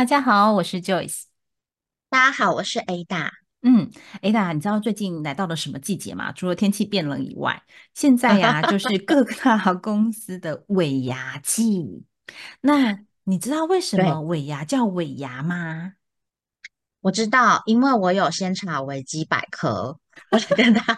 大家好，我是 Joyce。大家好，我是 Ada。嗯，Ada，你知道最近来到了什么季节吗？除了天气变冷以外，现在呀，就是 各大公司的尾牙季。那你知道为什么，尾牙叫尾牙吗？我知道，因为我有先查维基百科，我来跟他，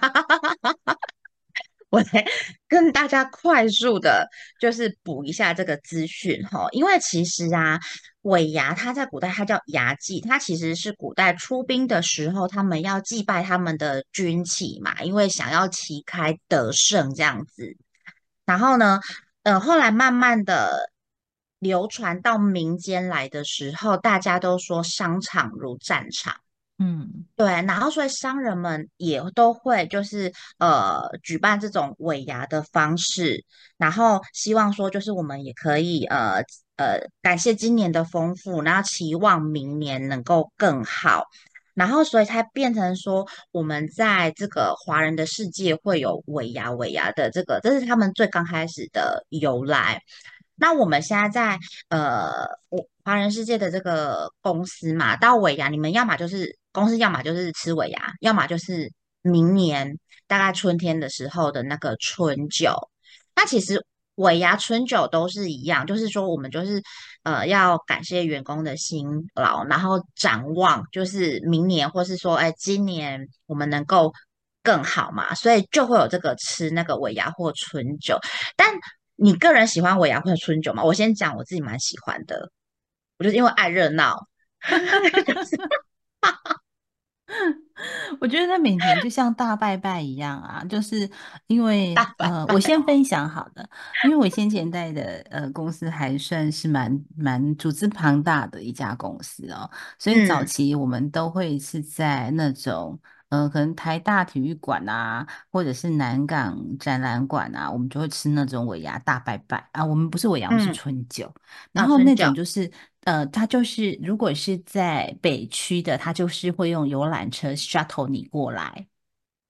我来 跟大家快速的，就是补一下这个资讯哈。因为其实啊，尾牙它在古代它叫牙祭，它其实是古代出兵的时候，他们要祭拜他们的军旗嘛，因为想要旗开得胜这样子。然后呢，呃，后来慢慢的流传到民间来的时候，大家都说商场如战场。嗯。对，然后所以商人们也都会就是呃举办这种尾牙的方式，然后希望说就是我们也可以呃呃感谢今年的丰富，然后期望明年能够更好，然后所以才变成说我们在这个华人的世界会有尾牙尾牙的这个，这是他们最刚开始的由来。那我们现在在呃，我华人世界的这个公司嘛，到尾牙，你们要么就是公司，要么就是吃尾牙，要么就是明年大概春天的时候的那个春酒。那其实尾牙、春酒都是一样，就是说我们就是呃要感谢员工的辛劳，然后展望就是明年，或是说哎今年我们能够更好嘛，所以就会有这个吃那个尾牙或春酒。但你个人喜欢尾牙或春酒吗？我先讲我自己蛮喜欢的，我就是因为爱热闹，我觉得它每年就像大拜拜一样啊，就是因为呃，我。先分享好的，因为我先前在的呃公司还算是蛮蛮组织庞大的一家公司哦，所以早嗯期我们都会是在那种呃可能台大体育馆啊，或者是南港展览馆啊，我们就会吃那种尾牙大拜拜啊，我们不是尾牙，我们是嗯，春酒。然啊，后那种就是呃，它就是如果是在北区的，它就是会用游览车 shuttle 你过来，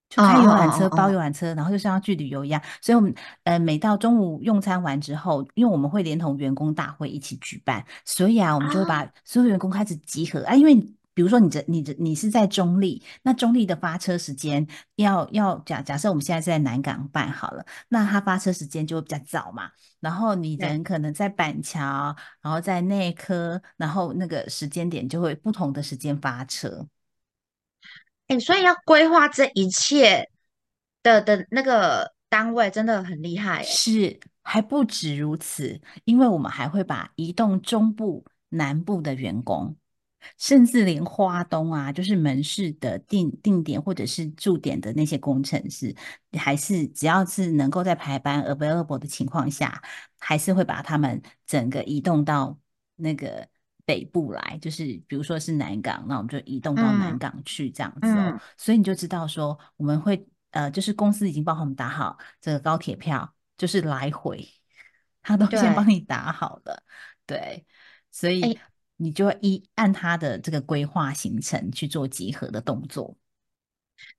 就开游览车包游览车，然后就像去旅游一样。所以我们呃每到中午用餐完之后，因为我们会连同员工大会一起举办，所以啊，我们就会啊，把所有员工开始集合啊，因为。比如说你这你这你是在中立，那中立的发车时间要要假假设我们现在是在南港办好了，那它发车时间就会比较早嘛。然后你对，人可能在板桥，然后在内科，然后那个时间点就会不同的时间发车。哎，所以要规划这一切的的那个单位真的很厉害哎。是，还不止如此，因为我们还会把移动中部、南部的员工，甚至连花东啊，就是门市的定定点或者是驻点的那些工程师，还是只要是能够在排班 available 的情况下，还是会把他们整个移动到那个北部来，就是比如说是南港，那我们就移动到南嗯港去这样子哦。嗯，所以你就知道说，我们会呃，就是公司已经帮我们打好这个高铁票，就是来回，他都先对，帮你打好了，对，所以哎，你就会依按他的这个规划行程去做集合的动作。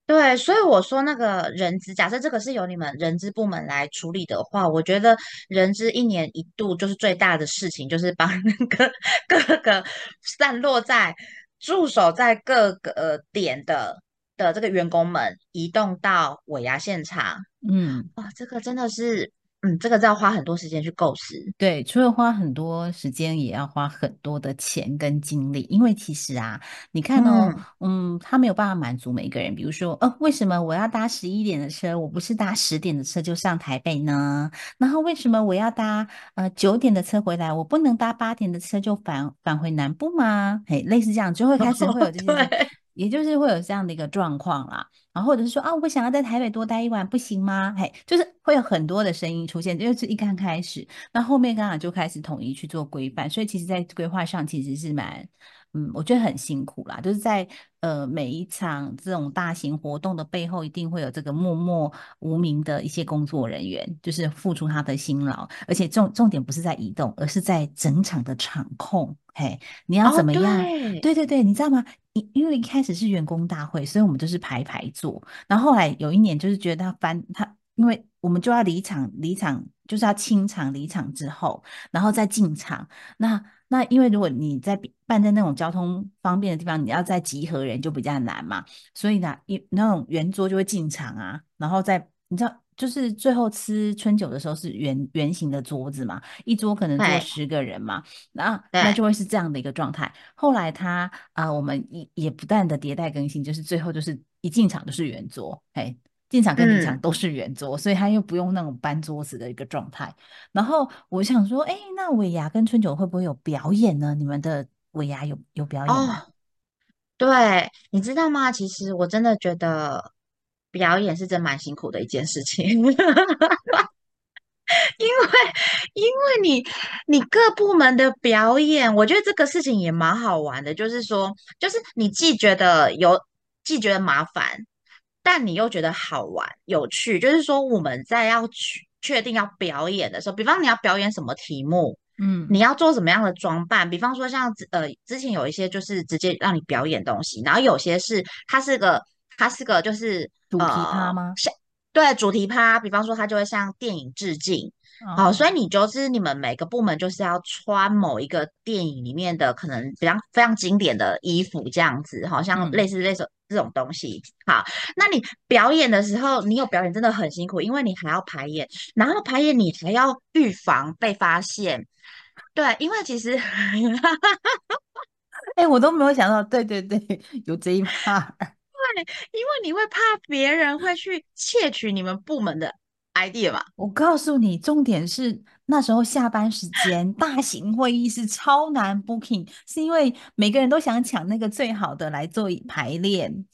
对，所以我说那个人资，假设这个是由你们人资部门来处理的话，我觉得人资一年一度就是最大的事情，就是把那个各个散落在驻守在各个呃点的的这个员工们移动到尾牙现场。嗯。哇，这个真的是，嗯，这个是要花很多时间去构思。对，除了花很多时间，也要花很多的钱跟精力。因为其实啊，你看哦，嗯，嗯，他没有办法满足每一个人。比如说，呃，为什么我要搭十一点的车，我不是搭十点的车就上台北呢？然后为什么我要搭呃九点的车回来，我不能搭八点的车就返返回南部吗？嘿，类似这样，就会开始会有这些 也就是会有这样的一个状况啦。然后或者是说啊，我想要在台北多待一晚，不行吗？嘿，就是会有很多的声音出现，就是一刚开始。那后面刚好就开始统一去做规范，所以其实，在规划上其实是蛮，嗯，我觉得很辛苦啦。就是在呃每一场这种大型活动的背后，一定会有这个默默无名的一些工作人员，就是付出他的辛劳，而且重重点不是在移动，而是在整场的场控。嘿，你要哦，怎么样？对，对对对，你知道吗？因因为一开始是员工大会，所以我们就是排排坐。然后后来有一年，就是觉得他翻他，因为我们就要离场，离场就是要清场，离场之后，然后再进场。那那因为如果你在办在那种交通方便的地方，你要再集合人就比较难嘛，所以呢，一那种圆桌就会进场啊，然后再你知道。就是最后吃春酒的时候是圆圆形的桌子嘛，一桌可能坐十个人嘛，那对那就会是这样的一个状态。后来他啊、我们也也不断的迭代更新，就是最后就是一进场就是圆桌，哎，进场跟离场嗯，都是圆桌，所以他又不用那种搬桌子的一个状态。然后我想说，哎，那尾牙跟春酒会不会有表演呢？你们的尾牙有有表演吗？哦，对，你知道吗？其实我真的觉得表演是真蛮辛苦的一件事情，因为因为你你各部门的表演，我觉得这个事情也蛮好玩的，就是说，就是你既觉得有，既觉得麻烦，但你又觉得好玩、有趣。就是说，我们在要去确定要表演的时候，比方你要表演什么题目，嗯，你要做什么样的装扮，比方说像之呃之前有一些就是直接让你表演东西，然后有些是它是个它是个就是主题趴呃吗？像对主题趴，比方说它就会向电影致敬。好，所以哦，你就是你们每个部门就是要穿某一个电影里面的可能非常非常经典的衣服，这样子，好像嗯。类似类似这种东西。好，那你表演的时候，你有表演真的很辛苦，因为你还要排演，然后排演你还要预防被发现。对，因为其实哎，我都没有想到，对对对，有这一趴。因为你会怕别人会去窃取你们部门的 idea 嘛。我告诉你，重点是那时候下班时间，大型会议是超难 booking，是因为每个人都想抢那个最好的来做排练。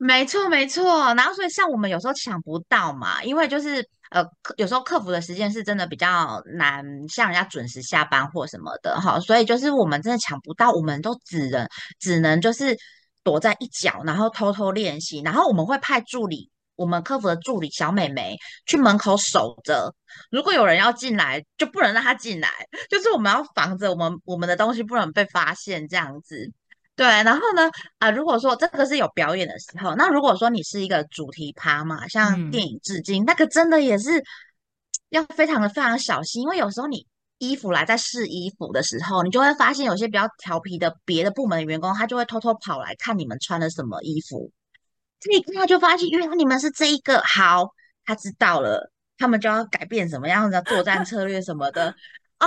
没错，没错。然后所以像我们有时候抢不到嘛，因为就是呃，有时候客服的时间是真的比较难，像人家准时下班或什么的哈，所以就是我们真的抢不到，我们都只能只能就是躲在一角，然后偷偷练习。然后我们会派助理，我们客服的助理小美眉去门口守着，如果有人要进来，就不能让他进来，就是我们要防着我们我们的东西不能被发现这样子。对，然后呢，啊、如果说这个是有表演的时候，那如果说你是一个主题趴嘛，像嗯，电影致敬，那个真的也是要非常的非常小心，因为有时候你衣服来在试衣服的时候，你就会发现有些比较调皮的别的部门的员工，他就会偷偷跑来看你们穿了什么衣服，这一看就发现原来你们是这一个，好，他知道了，他们就要改变什么样的作战策略什么的，哦，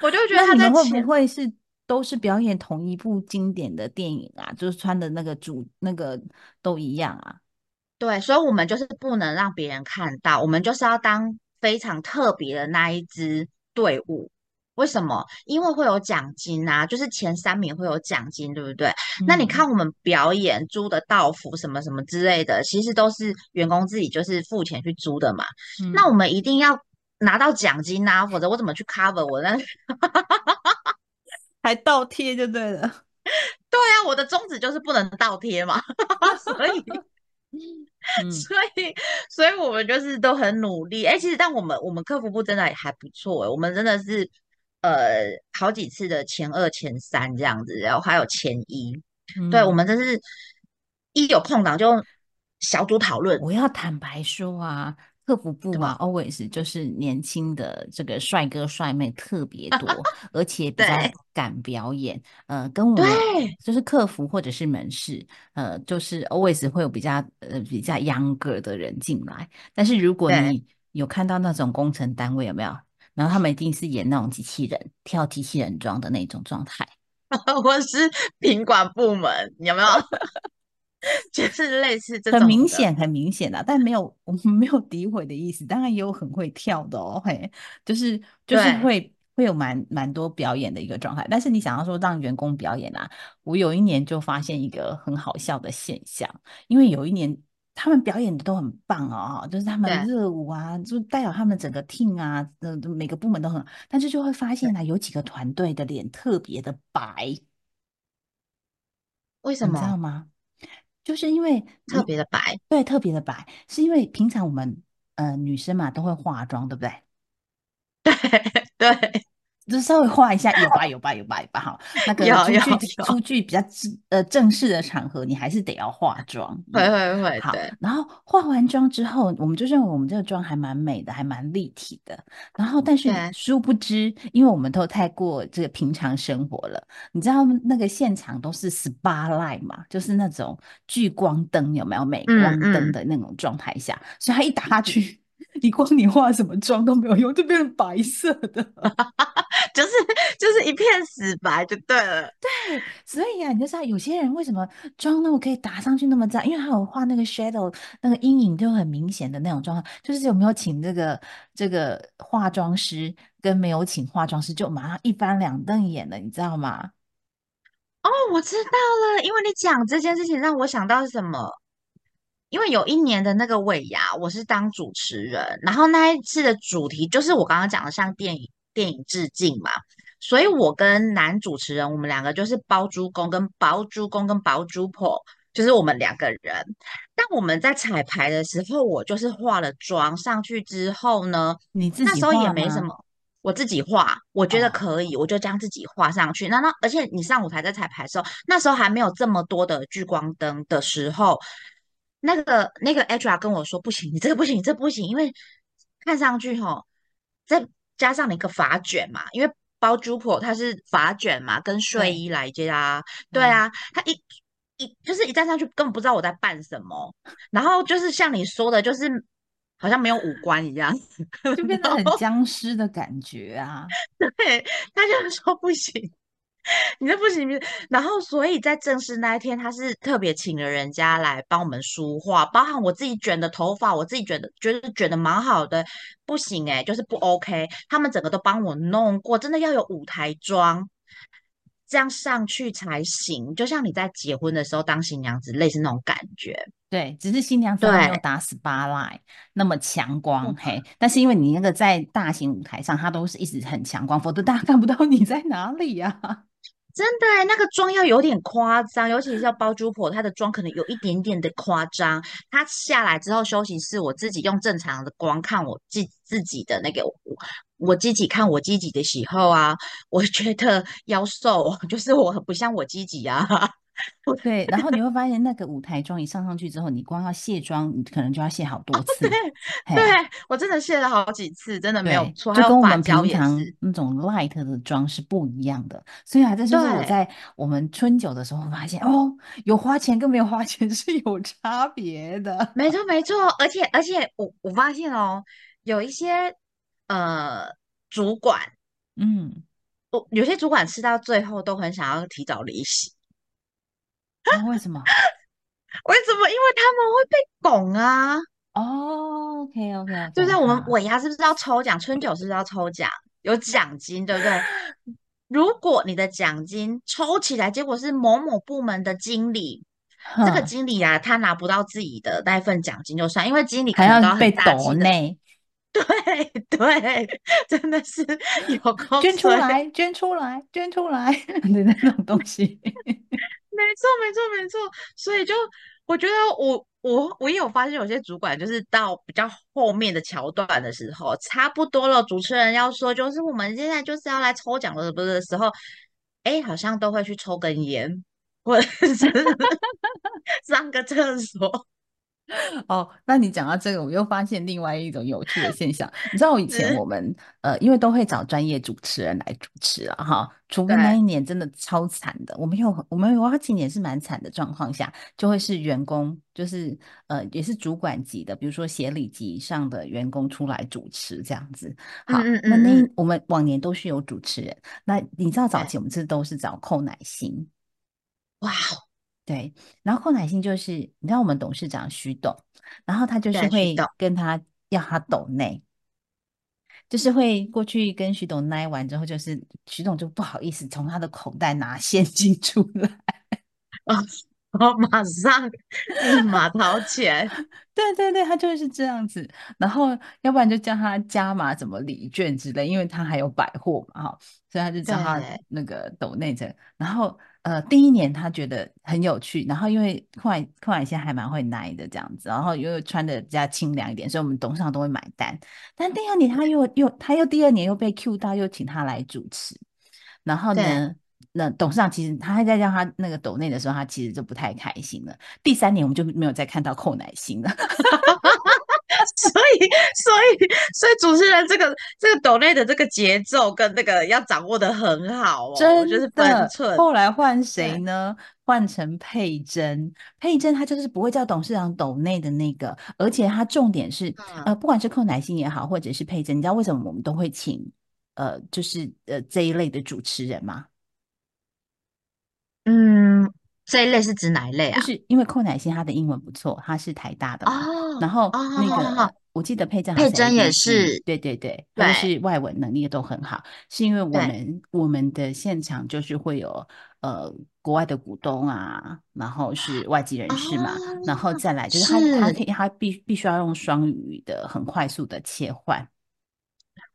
我就觉得他们会不。会是都是表演同一部经典的电影啊？就是穿的那个主那个都一样啊？对，所以我们就是不能让别人看到，我们就是要当非常特别的那一支队伍。为什么？因为会有奖金啊，就是前三名会有奖金，对不对？那你嗯看我们表演租的道服什么什么之类的，其实都是员工自己就是付钱去租的嘛。那我嗯，们一定要拿到奖金啊，否则我怎么去 cover 我那？还倒贴就对了。对啊，我的宗旨就是不能倒贴嘛，所以 嗯所以，所以我们就是都很努力。哎，其实但我们我们客服部真的还不错诶，我们真的是呃好几次的前二、前三这样子，然后还有前一。对，我嗯。们真是一有空档就小组讨论，我要坦白说啊，客服部嘛？，always 就是年轻的这个帅哥帅妹特别多，而且比较敢表演。呃，跟我们就是客服或者是门市，呃，就是 always 会有比较呃比较 younger 的人进来。但是如果，你有看到那种工程单位有没有？然后他们一定是演那种机器人跳机器人装的那种状态。我是品管部门，有没有？就是类似这很种很，明显，很明显的，但没有我们没有诋毁的意思，当然也有很会跳的哦，嘿，就是就是会会有蛮蛮多表演的一个状态。但是你想要说让员工表演啊，我有一年就发现一个很好笑的现象，因为有一年他们表演的都很棒哦，就是他们热舞啊，就代表他们整个 team 啊，呃，每个部门都很，但是就会发对，现啊，有几个团队的脸特别的白，你知道为什么？吗？就是因为特别的白？对特别的白，是因为平常我们呃女生嘛都会化妆，对不对？对对就稍微画一下，有吧有吧有吧有吧哈。那个有出去出去比较正呃正式的场合，你还是得要化妆。会嗯会会，好对，，然后化完妆之后，我们就认为我们这个妆还蛮美的，还蛮立体的。然后，但是对殊不知，因为我们都太过这个平常生活了，你知道那个现场都是 SPA light 嘛，就是那种聚光灯有没有镁嗯光灯嗯的那种状态下，所以他一打下去，你光你化什么妆都没有用，就变成白色的。就是就是一片死白就对了。对所以啊，你就知道有些人为什么妆那么可以打上去那么赞，因为他有画那个 shadow，那个阴影就很明显的那种状况。就是有没有请这个这个化妆师，跟没有请化妆师，就马上一翻两瞪眼了，你知道吗？哦，我知道了，因为你讲这件事情让我想到什么？因为有一年的那个尾牙，我是当主持人，然后那一次的主题就是我刚刚讲的，向电影电影致敬嘛，所以我跟男主持人，我们两个就是包租公跟包租公跟包租婆，就是我们两个人。但我们在彩排的时候，我就是化了妆上去之后呢，你自己那时候也？没什么。我自己画，我觉得哦，可以，我就将自己画上去。那那而且你上舞台在彩排的时候，那时候还没有这么多的聚光灯的时候，那个那个 HR 跟我说不行，你这个不行，你这不行，因为看上去哈，再加上你一个发卷嘛，因为包租婆它是发卷嘛，跟睡，衣来接啊，对嗯，啊，他一一就是一站上去根本不知道我在扮什么，然后就是像你说的，就是好像没有五官一样，就变 得很僵尸的感觉啊。对，他就说不行。你这不行，你然后所以在正式那一天，他是特别请了人家来帮我们梳化，包含我自己卷的头发，我自己卷的觉得卷的蛮好的，不行诶、就是不 OK，他们整个都帮我弄过，真的要有舞台妆，这样上去才行，就像你在结婚的时候当新娘子，类似那种感觉。对，只是新娘子没有，打 SPA 那么强光，哇嘿，但是因为你那个在大型舞台上，它都是一直很强光，否则大家看不到你在哪里呀、真的欸，那个妆要有点夸张，尤其是要包租婆，她的妆可能有一点点的夸张。她下来之后休息室，我自己用正常的光看我自自己的那个，我我自己看我自己的时候啊，我觉得要瘦，就是我很不像我自己啊。我 对，然后你会发现那个舞台妆一上上去之后，你光要卸妆，你可能就要卸好多次，对对，我真的卸了好几次，真的没有，错。就跟我们平常，那种 light 的妆是不一样的。所以啊，这就是我。在我们春酒的时候发现，哦，有花钱跟没有花钱是有差别的。没错，没错，而且而且我我发现哦，有一些呃主管，嗯，我有些主管吃到最后都很想要提早离席，那为什么？为什么？因为他们会被拱啊，哦，OK OK 对 OK，不对？我们好，尾牙是不是要抽奖？春酒是不是要抽奖？有奖金，对不对？如果你的奖金抽起来，结果是某某部门的经理，这个哼，经理啊，他拿不到自己的那一份奖金就算，因为经理还可能要被抖内。对对，真的是有空捐出衰。来，捐出来，捐出来的那种东西。没错，没错，没错。所以就我觉得我我我也有发现，有些主管就是到比较后面的桥段的时候，差不多了，主持人要说就是我们现在就是要来抽奖了，不是的时候，哎，好像都会去抽根烟，或者是 上个厕所。哦，那你讲到这个，我又发现另外一种有趣的现象。你知道，我以前，我们呃，因为都会找专业主持人来主持啊，哈，除非那，一年真的超惨的，我们有我们有好几年是蛮惨的状况下，就会是员工，就是呃，也是主管级的，比如说协理级以上的员工出来主持这样子。好，嗯嗯那那我们往年都是有主持人，那你知道早，期我们这都是找寇乃馨。哇哦，对，然后寇乃馨就是你知道我们董事长徐董，然后他就是会，跟他要他抖内，就是会过去跟徐董奈完之后，就是徐董就不好意思从他的口袋拿现金出来，哦后马上立马掏钱。对对对，他就是这样子。然后要不然就叫他加码怎么礼券之类，因为他还有百货嘛，哈，所以他就叫他对那个抖内这。然后呃，第一年他觉得很有趣，然后因为寇乃寇乃现在还蛮会奶的这样子，然后又穿的比较清凉一点，所以我们董事长都会买单。但第二年他又又他又第二年又被 Q 到，又请他来主持。然后呢，那董事长其实他还在叫他那个抖内的时候，他其实就不太开心了。第三年我们就没有再看到寇乃心了。所以，所以，所以主持人这个这个抖内的这个节奏跟那个要掌握的很好哦，真就是分寸。后来换谁呢？换成佩珍，佩珍她就是不会叫董事长抖内的那个，而且她重点是，嗯呃，不管是寇乃馨也好，或者是佩珍，你知道为什么我们都会请呃，就是呃这一类的主持人吗？嗯，这一类是指哪一类就啊？是因为寇乃馨她的英文不错，她是台大的嘛，哦然后哦那个我记得佩珍佩珍也是对对对，她就是外文能力都很好，是因为我们我们的现场就是会有呃国外的股东啊，然后是外籍人士嘛，然后哦，再来就是他他可以他必必须要用双语的很快速的切换，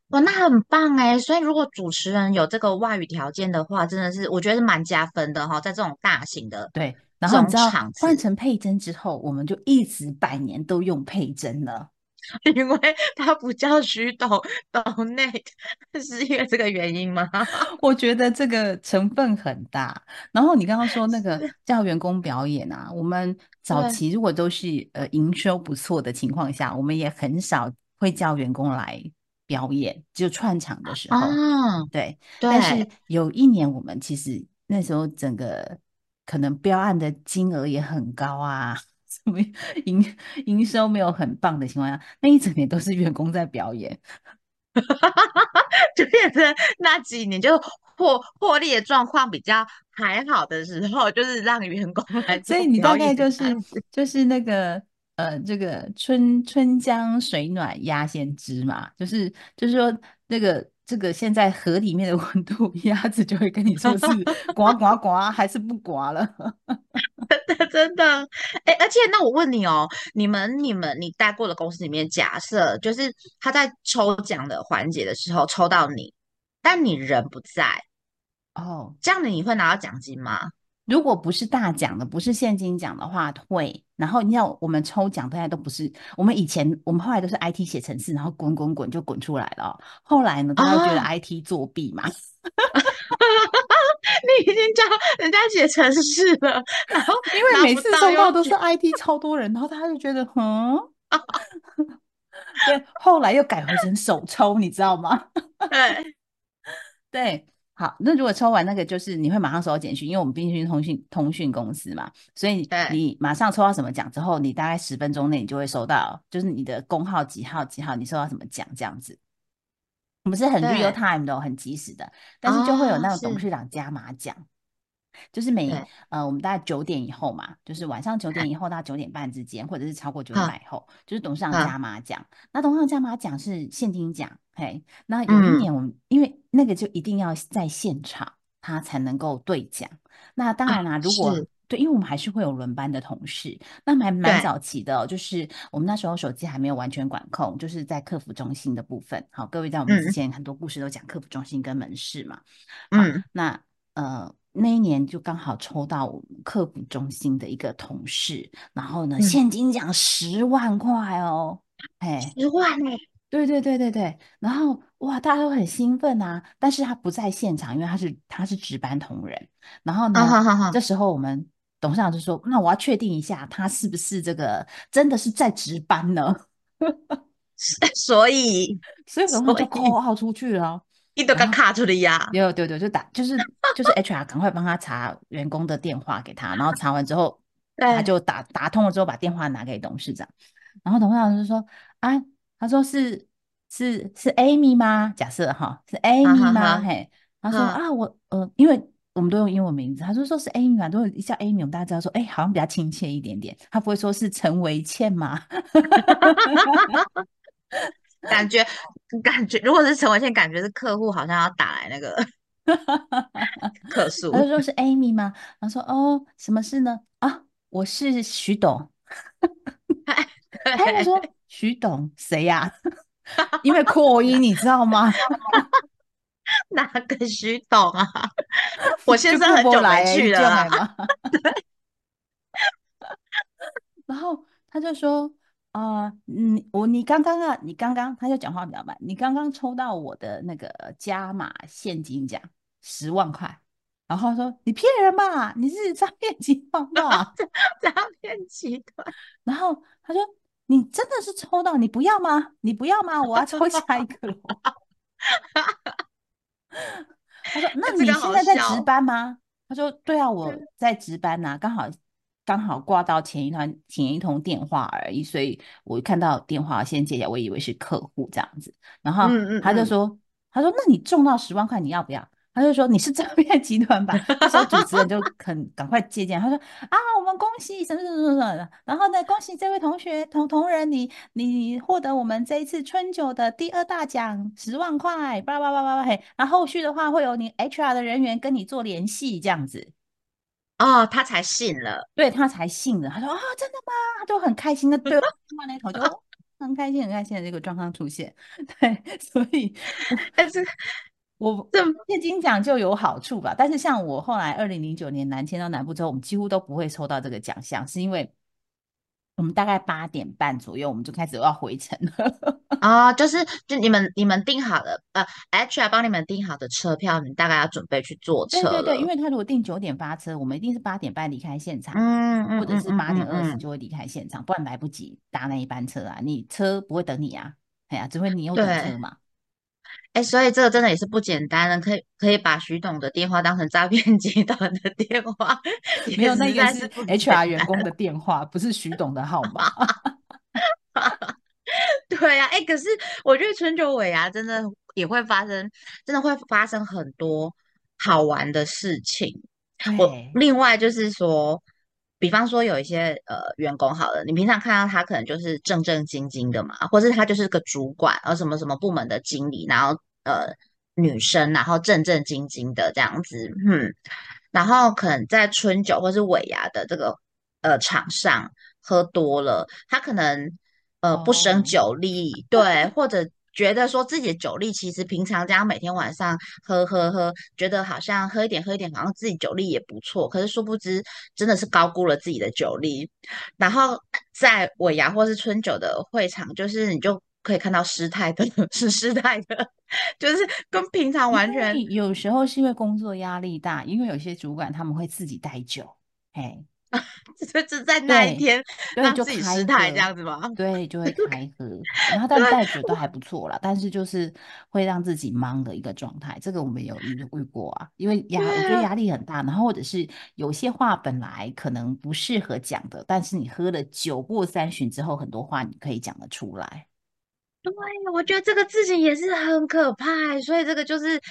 哇，那很棒哎！所以如果主持人有这个外语条件的话，真的是我觉得是蛮加分的哈，在这种大型的对，然这种后你知道场子换，成佩珍之后，我们就一直百年都用佩珍了。因为他不叫徐董董内，是因为这个原因吗？我觉得这个成分很大。然后你刚刚说那个，叫员工表演啊，我们早期如果都是呃营收不错的情况下，我们也很少会叫员工来表演，就串场的时候。啊，对，但是，有一年我们其实那时候整个可能标案的金额也很高啊，什么营营收没有很棒的情况下，那一整年都是员工在表演。就变成那几年就获获利的状况比较还好的时候，就是让员工来做所以你大概就是。就是那个呃，这个春春江水暖鸭先知嘛，就是就是说那个这个现在河里面的温度，鸭子就会跟你说是呱呱呱还是不呱了。真的，哎，而且那我问你哦，你们你们你待过的公司里面，假设就是他在抽奖的环节的时候抽到你，但你人不在，哦，这样的你会拿到奖金吗？如果不是大奖的，不是现金奖的话会。然后你要我们抽奖大家都不是，我们以前我们后来都是 IT 写程式，然后滚滚滚就滚出来了哦。后来呢，大家会觉得哦 IT 作弊嘛，你已经叫人家写程式了，然后 因为每次收到都是 IT 超多人，然后大家就觉得，嗯，对，后来又改回成手抽，你知道吗？对对，好，那如果抽完那个，就是你会马上收到简讯，因为我们毕竟是通讯通讯公司嘛，所以你马上抽到什么奖之后，你大概十分钟内你就会收到，就是你的工号几号几号，你收到什么奖这样子。我们是很 real time 的哦，很及时的，但是就会有哦那种董事长加码奖，就是每呃我们大概九点以后嘛，就是晚上九点以后到九点半之间，或者是超过九点半以后，就是董事长嗯。加码奖。那董事长加码奖是现金奖，嘿，那有一嗯。年我们、因为那个就一定要在现场，他才能够兑奖。那当然啦、如果是。对，因为我们还是会有轮班的同事，那蛮蛮早期的哦、就是我们那时候手机还没有完全管控，就是在客服中心的部分。好，各位在我们之嗯。前很多故事都讲客服中心跟门市嘛。嗯。那呃那一年就刚好抽到我们客服中心的一个同事，然后呢嗯。现金奖十万块哦，哎，十万哎，对对对对对，然后哇，大家都很兴奋啊，但是他不在现场，因为他是他是值班同仁。然后啊呢，这时候我们董事长就说：“那我要确定一下，他是不是这个真的是在值班呢？” 所以 所以董事长就所以 call out 出去了哦。你都然后给卡出的呀，有对对，就打就是就是 HR 赶快帮他查员工的电话给他，然后查完之后，他就打打通了之后把电话拿给董事长，然后董事长就说啊，他说是是是 Amy 吗？假设哈是 Amy 吗？哈嘿，他说嗯啊我呃，因为我们都用英文名字，他说说是 Amy 嘛，如果一叫 Amy，我们大家知道说，哎，好像比较亲切一点点，他不会说是陈维倩吗？感觉感觉，如果是陈维倩，感觉是客户好像要打来那个 客诉他就说是 Amy 吗？他说哦，什么事呢？啊，我是徐董。他 就对，说徐董谁呀、因为扩音你知道吗？哪个徐董啊？我先生很久不来去了。然后他就说，啊，你，我你刚刚啊，你刚刚他就讲话比较慢，你刚刚抽到我的那个加码现金奖十万块，然后他说你骗人吧，你是诈骗集团吧？诈骗集团，然后他说你真的是抽到，你不要吗？你不要吗？我要抽下一个喽。他说：“ 那你现在在值班吗？”他说：“对啊，我在值班呐、刚好刚好挂到前一团前一通电话而已，所以我看到电话先接起来，我以为是客户这样子。然后嗯嗯嗯他就说：‘他说那你中到十万块，你要不要？’他就说你是诈骗集团吧？那时候主持人就很赶快接见，他说啊，我们恭喜什么什么什么然后呢，恭喜这位同学同同仁，你你获得我们这一次春酒的第二大奖十万块，叭叭叭叭叭嘿，然后后续的话会有你 HR 的人员跟你做联系，这样子，哦，他才信了。对他才信了，他说啊，真的吗？他就很开心的对另外那头就。哦很开心，很开心的这个状况出现，对，所以 但是我这现金奖就有好处吧，但是像我后来二零零九年南迁到南部之后，我们几乎都不会抽到这个奖项，是因为我们大概八点半左右我们就开始要回程了。哦，就是就你们你们订好了呃，HR 帮你们订好的车票，你大概要准备去坐车对对对，因了。为他如果订九点发车，我们一定是八点半离开现场，嗯嗯或者是八点二十就会离开现场，不然来不及搭那一班车啊。你车不会等你啊，哎呀，只会你又等。车嘛。哎，所以这个真的也是不简单的，可以可以把徐董的电话当成诈骗集团的电话，没有，那个是 HR。员工的电话，不是徐董的号码。对呀、啊，哎，可是我觉得春秋尾牙真的也会发生，真的会发生很多好玩的事情。我，另外就是说，比方说有一些呃员工好了，你平常看到他可能就是正正经经的嘛，或是他就是个主管，然后什么什么部门的经理，然后呃女生，然后正正经经的这样子，嗯，然后可能在春酒或是尾牙的这个呃场上喝多了，他可能呃不胜哦，酒力，对，或者觉得说自己的酒力其实平常这样每天晚上喝喝喝，觉得好像喝一点喝一点，好像自己酒力也不错，可是殊不知真的是高估了自己的酒力。然后在尾牙或是春酒的会场，就是你就可以看到失态的 是失态的，就是跟平常完全有时候是因为工作压力大，因为有些主管他们会自己带酒，哎，就是在那一天对，让自己失态这，样子吗？对，就会开喝。然后但对带 酒都还不错啦，但是就是会让自己忙的一个状态，这个我们有遇遇过啊。因为压，我觉得压力很大，然后或者是有些话本来可能不适合讲的，但是你喝了酒过三巡之后，很多话你可以讲得出来。对，我觉得这个事情也是很可怕欸，所以这个就是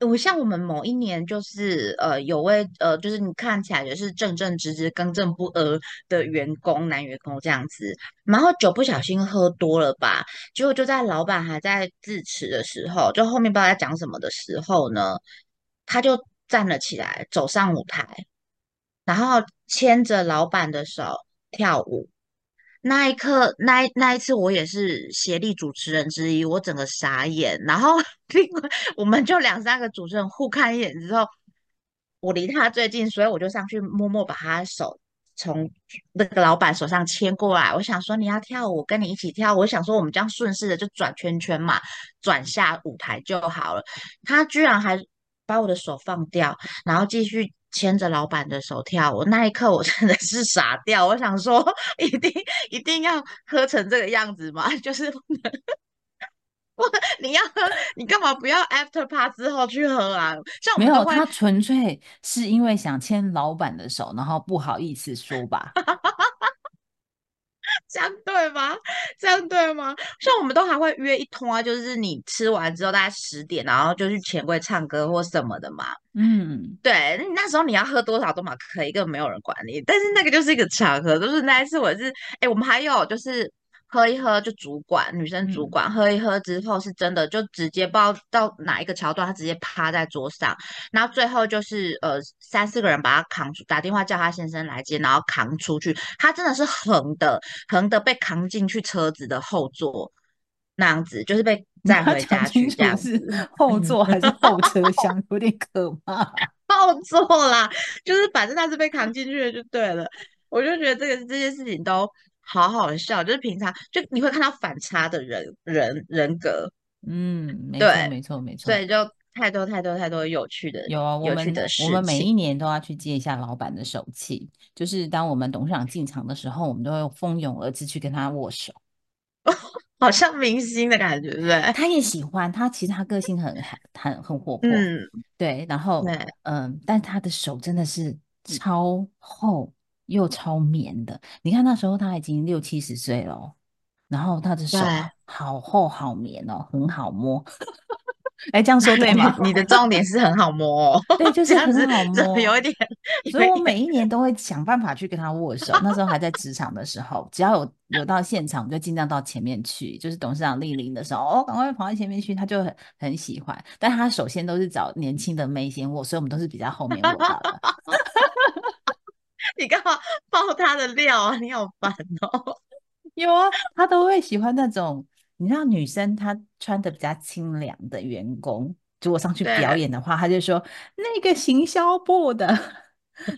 我像我们某一年就是呃有位呃就是你看起来也是正正直直、刚正不阿的员工男员工这样子，然后酒不小心喝多了吧，结果就在老板还在致辞的时候，就后面不知道在讲什么的时候呢，他就站了起来，走上舞台，然后牵着老板的手跳舞。那一刻，那那一次，我也是协力主持人之一，我整个傻眼。然后 另外，我们就两三个主持人互看一眼之后，我离他最近，所以我就上去默默把他手从那个老板手上牵过来。我想说你要跳舞，我跟你一起跳。我想说我们这样顺势的就转圈圈嘛，转下舞台就好了。他居然还把我的手放掉，然后继续牵着老板的手跳舞。那一刻我 真的是傻掉，我想说一定一定要喝成这个样子吗？就是不能不能你要喝，你干嘛不要 after party 之后去喝啊？像我没有，他纯粹是因为想牵老板的手，然后不好意思说吧。这样对吗？这样对吗？像我们都还会约一通啊，就是你吃完之后大概十点，然后就去钱柜唱歌或什么的嘛。嗯，对，那时候你要喝多少都嘛可以，根本没有人管你。但是那个就是一个场合，就是那一次我是，哎，我们还有就是喝一喝就主管女生主嗯管、喝一喝之后是真的就直接不知道到哪一个桥段，她直接趴在桌上，然后最后就是呃三四个人把她扛出，打电话叫她先生来接，然后扛出去，她真的是横的横的被扛进去车子的后座那样子，就是被载回家去这样是子。后座还是后车厢，有点可怕。后座啦，就是反正他是被扛进去的就对了。我就觉得这个这件事情都好好笑，就是平常就你会看到反差的人人人格，嗯，没错，对，没错，没错。所以就太多太多太多有趣的有啊，我有趣们的事我们每一。年都要去接一下老板的手气，就是当我们董事长进场的时候，我们都会蜂拥而至去跟他握手。好像明星的感觉，对不对？他也喜欢，他其实他个性很很很很活泼，嗯，对，然后对，嗯，但他的手真的是超厚又超绵的。你看那时候他已经六七十岁了哦，然后他的手好厚好绵哦，很好摸。哎，这样说对吗？你你的重点是很好摸哦，对，就是 很好摸，有一点，所以我每一年都会想办法去跟他握手。那时候还在职场的时候，只要有有到现场，我就尽量到前面去。就是董事长莅临的时候，哦，赶快跑到前面去，他就很很喜欢。但他首先都是找年轻的妹先握，所以我们都是比较后面握到的。你干嘛爆他的料啊？你好烦哦。有啊，他都会喜欢那种，你知道女生她穿的比较清凉的员工，如果上去表，演的话，他就说那个行销部的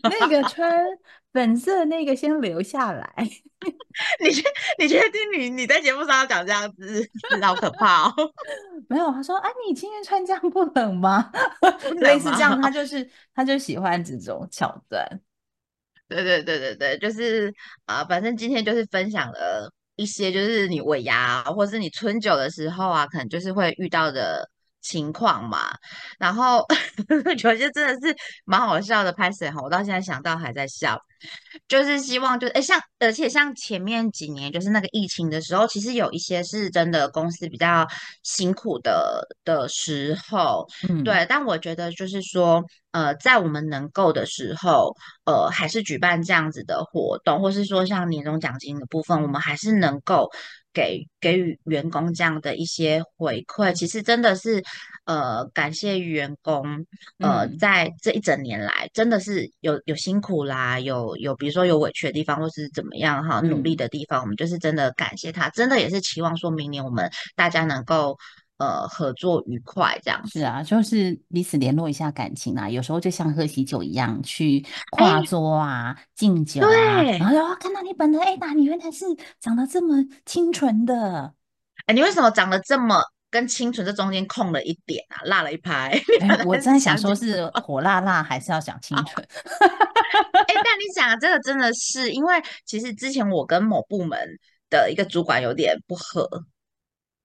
那个 穿粉色那个先留下来。你确你确定你你在节目上要讲这样子，好可怕哦！没有，他说：“啊、你今天穿这样不冷吗？”不类似这样，他就是他就喜欢这种桥段。对对对对对，就是啊、反正今天就是分享了一些，就是你尾牙或是你春酒的时候啊，可能就是会遇到的情况嘛。然后 有些真的是蛮好笑的，拍摄哈，我到现在想到还在笑。就是希望就，哎，像而且像前面几年就是那个疫情的时候，其实有一些是真的公司比较辛苦的的时候，嗯，对。但我觉得就是说，呃，在我们能够的时候，呃，还是举办这样子的活动，或是说像年终奖金的部分，我们还是能够给给予员工这样的一些回馈。其实真的是，呃，感谢员工，呃，嗯，在这一整年来，真的是有有辛苦啦，有有比如说有委屈的地方，或是怎么样哈，努力嗯，的地方，我们就是真的感谢他，真的也是期望说明年我们大家能够呃合作愉快这样子。是啊，就是彼此联络一下感情啊。有时候就像喝喜酒一样，去哎，跨桌啊、敬酒啊，然对，后就哦，看到你本人，哎，那你原来是长得这么清纯的。哎，你为什么长得这么跟清纯这中间空了一点啊，落了一拍？我真的想说是火辣辣，还是要讲清纯？哎，但你讲的这个真的是，因为其实之前我跟某部门的一个主管有点不合，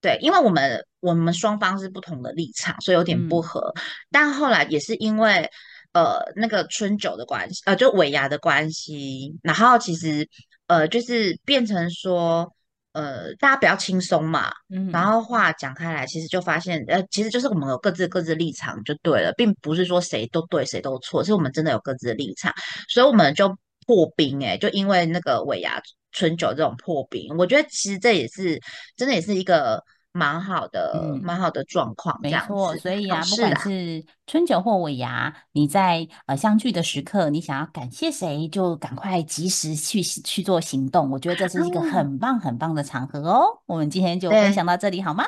对，因为我们我们双方是不同的立场，所以有点不嗯。合。但后来也是因为呃那个春酒的关系，呃就尾牙的关系，然后其实呃就是变成说呃大家比较轻松嘛，然嗯，后话讲开来，其实就发现呃其实就是我们有各自各自的立场就对了，并不是说谁都对谁都错，是我们真的有各自的立场，所以我们就破冰诶、就因为那个尾牙春酒这种破冰，我觉得其实这也是真的也是一个蛮好的嗯。蛮好的状况，没错，所以啊，不。管是春酒或尾牙，你在呃相聚的时刻，你想要感谢谁，就赶快及时去去做行动。我觉得这是一个嗯，很棒很棒的场合哦。我们今天就分，享到这里，好吗？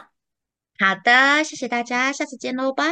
好的，谢谢大家，下次见喽，拜。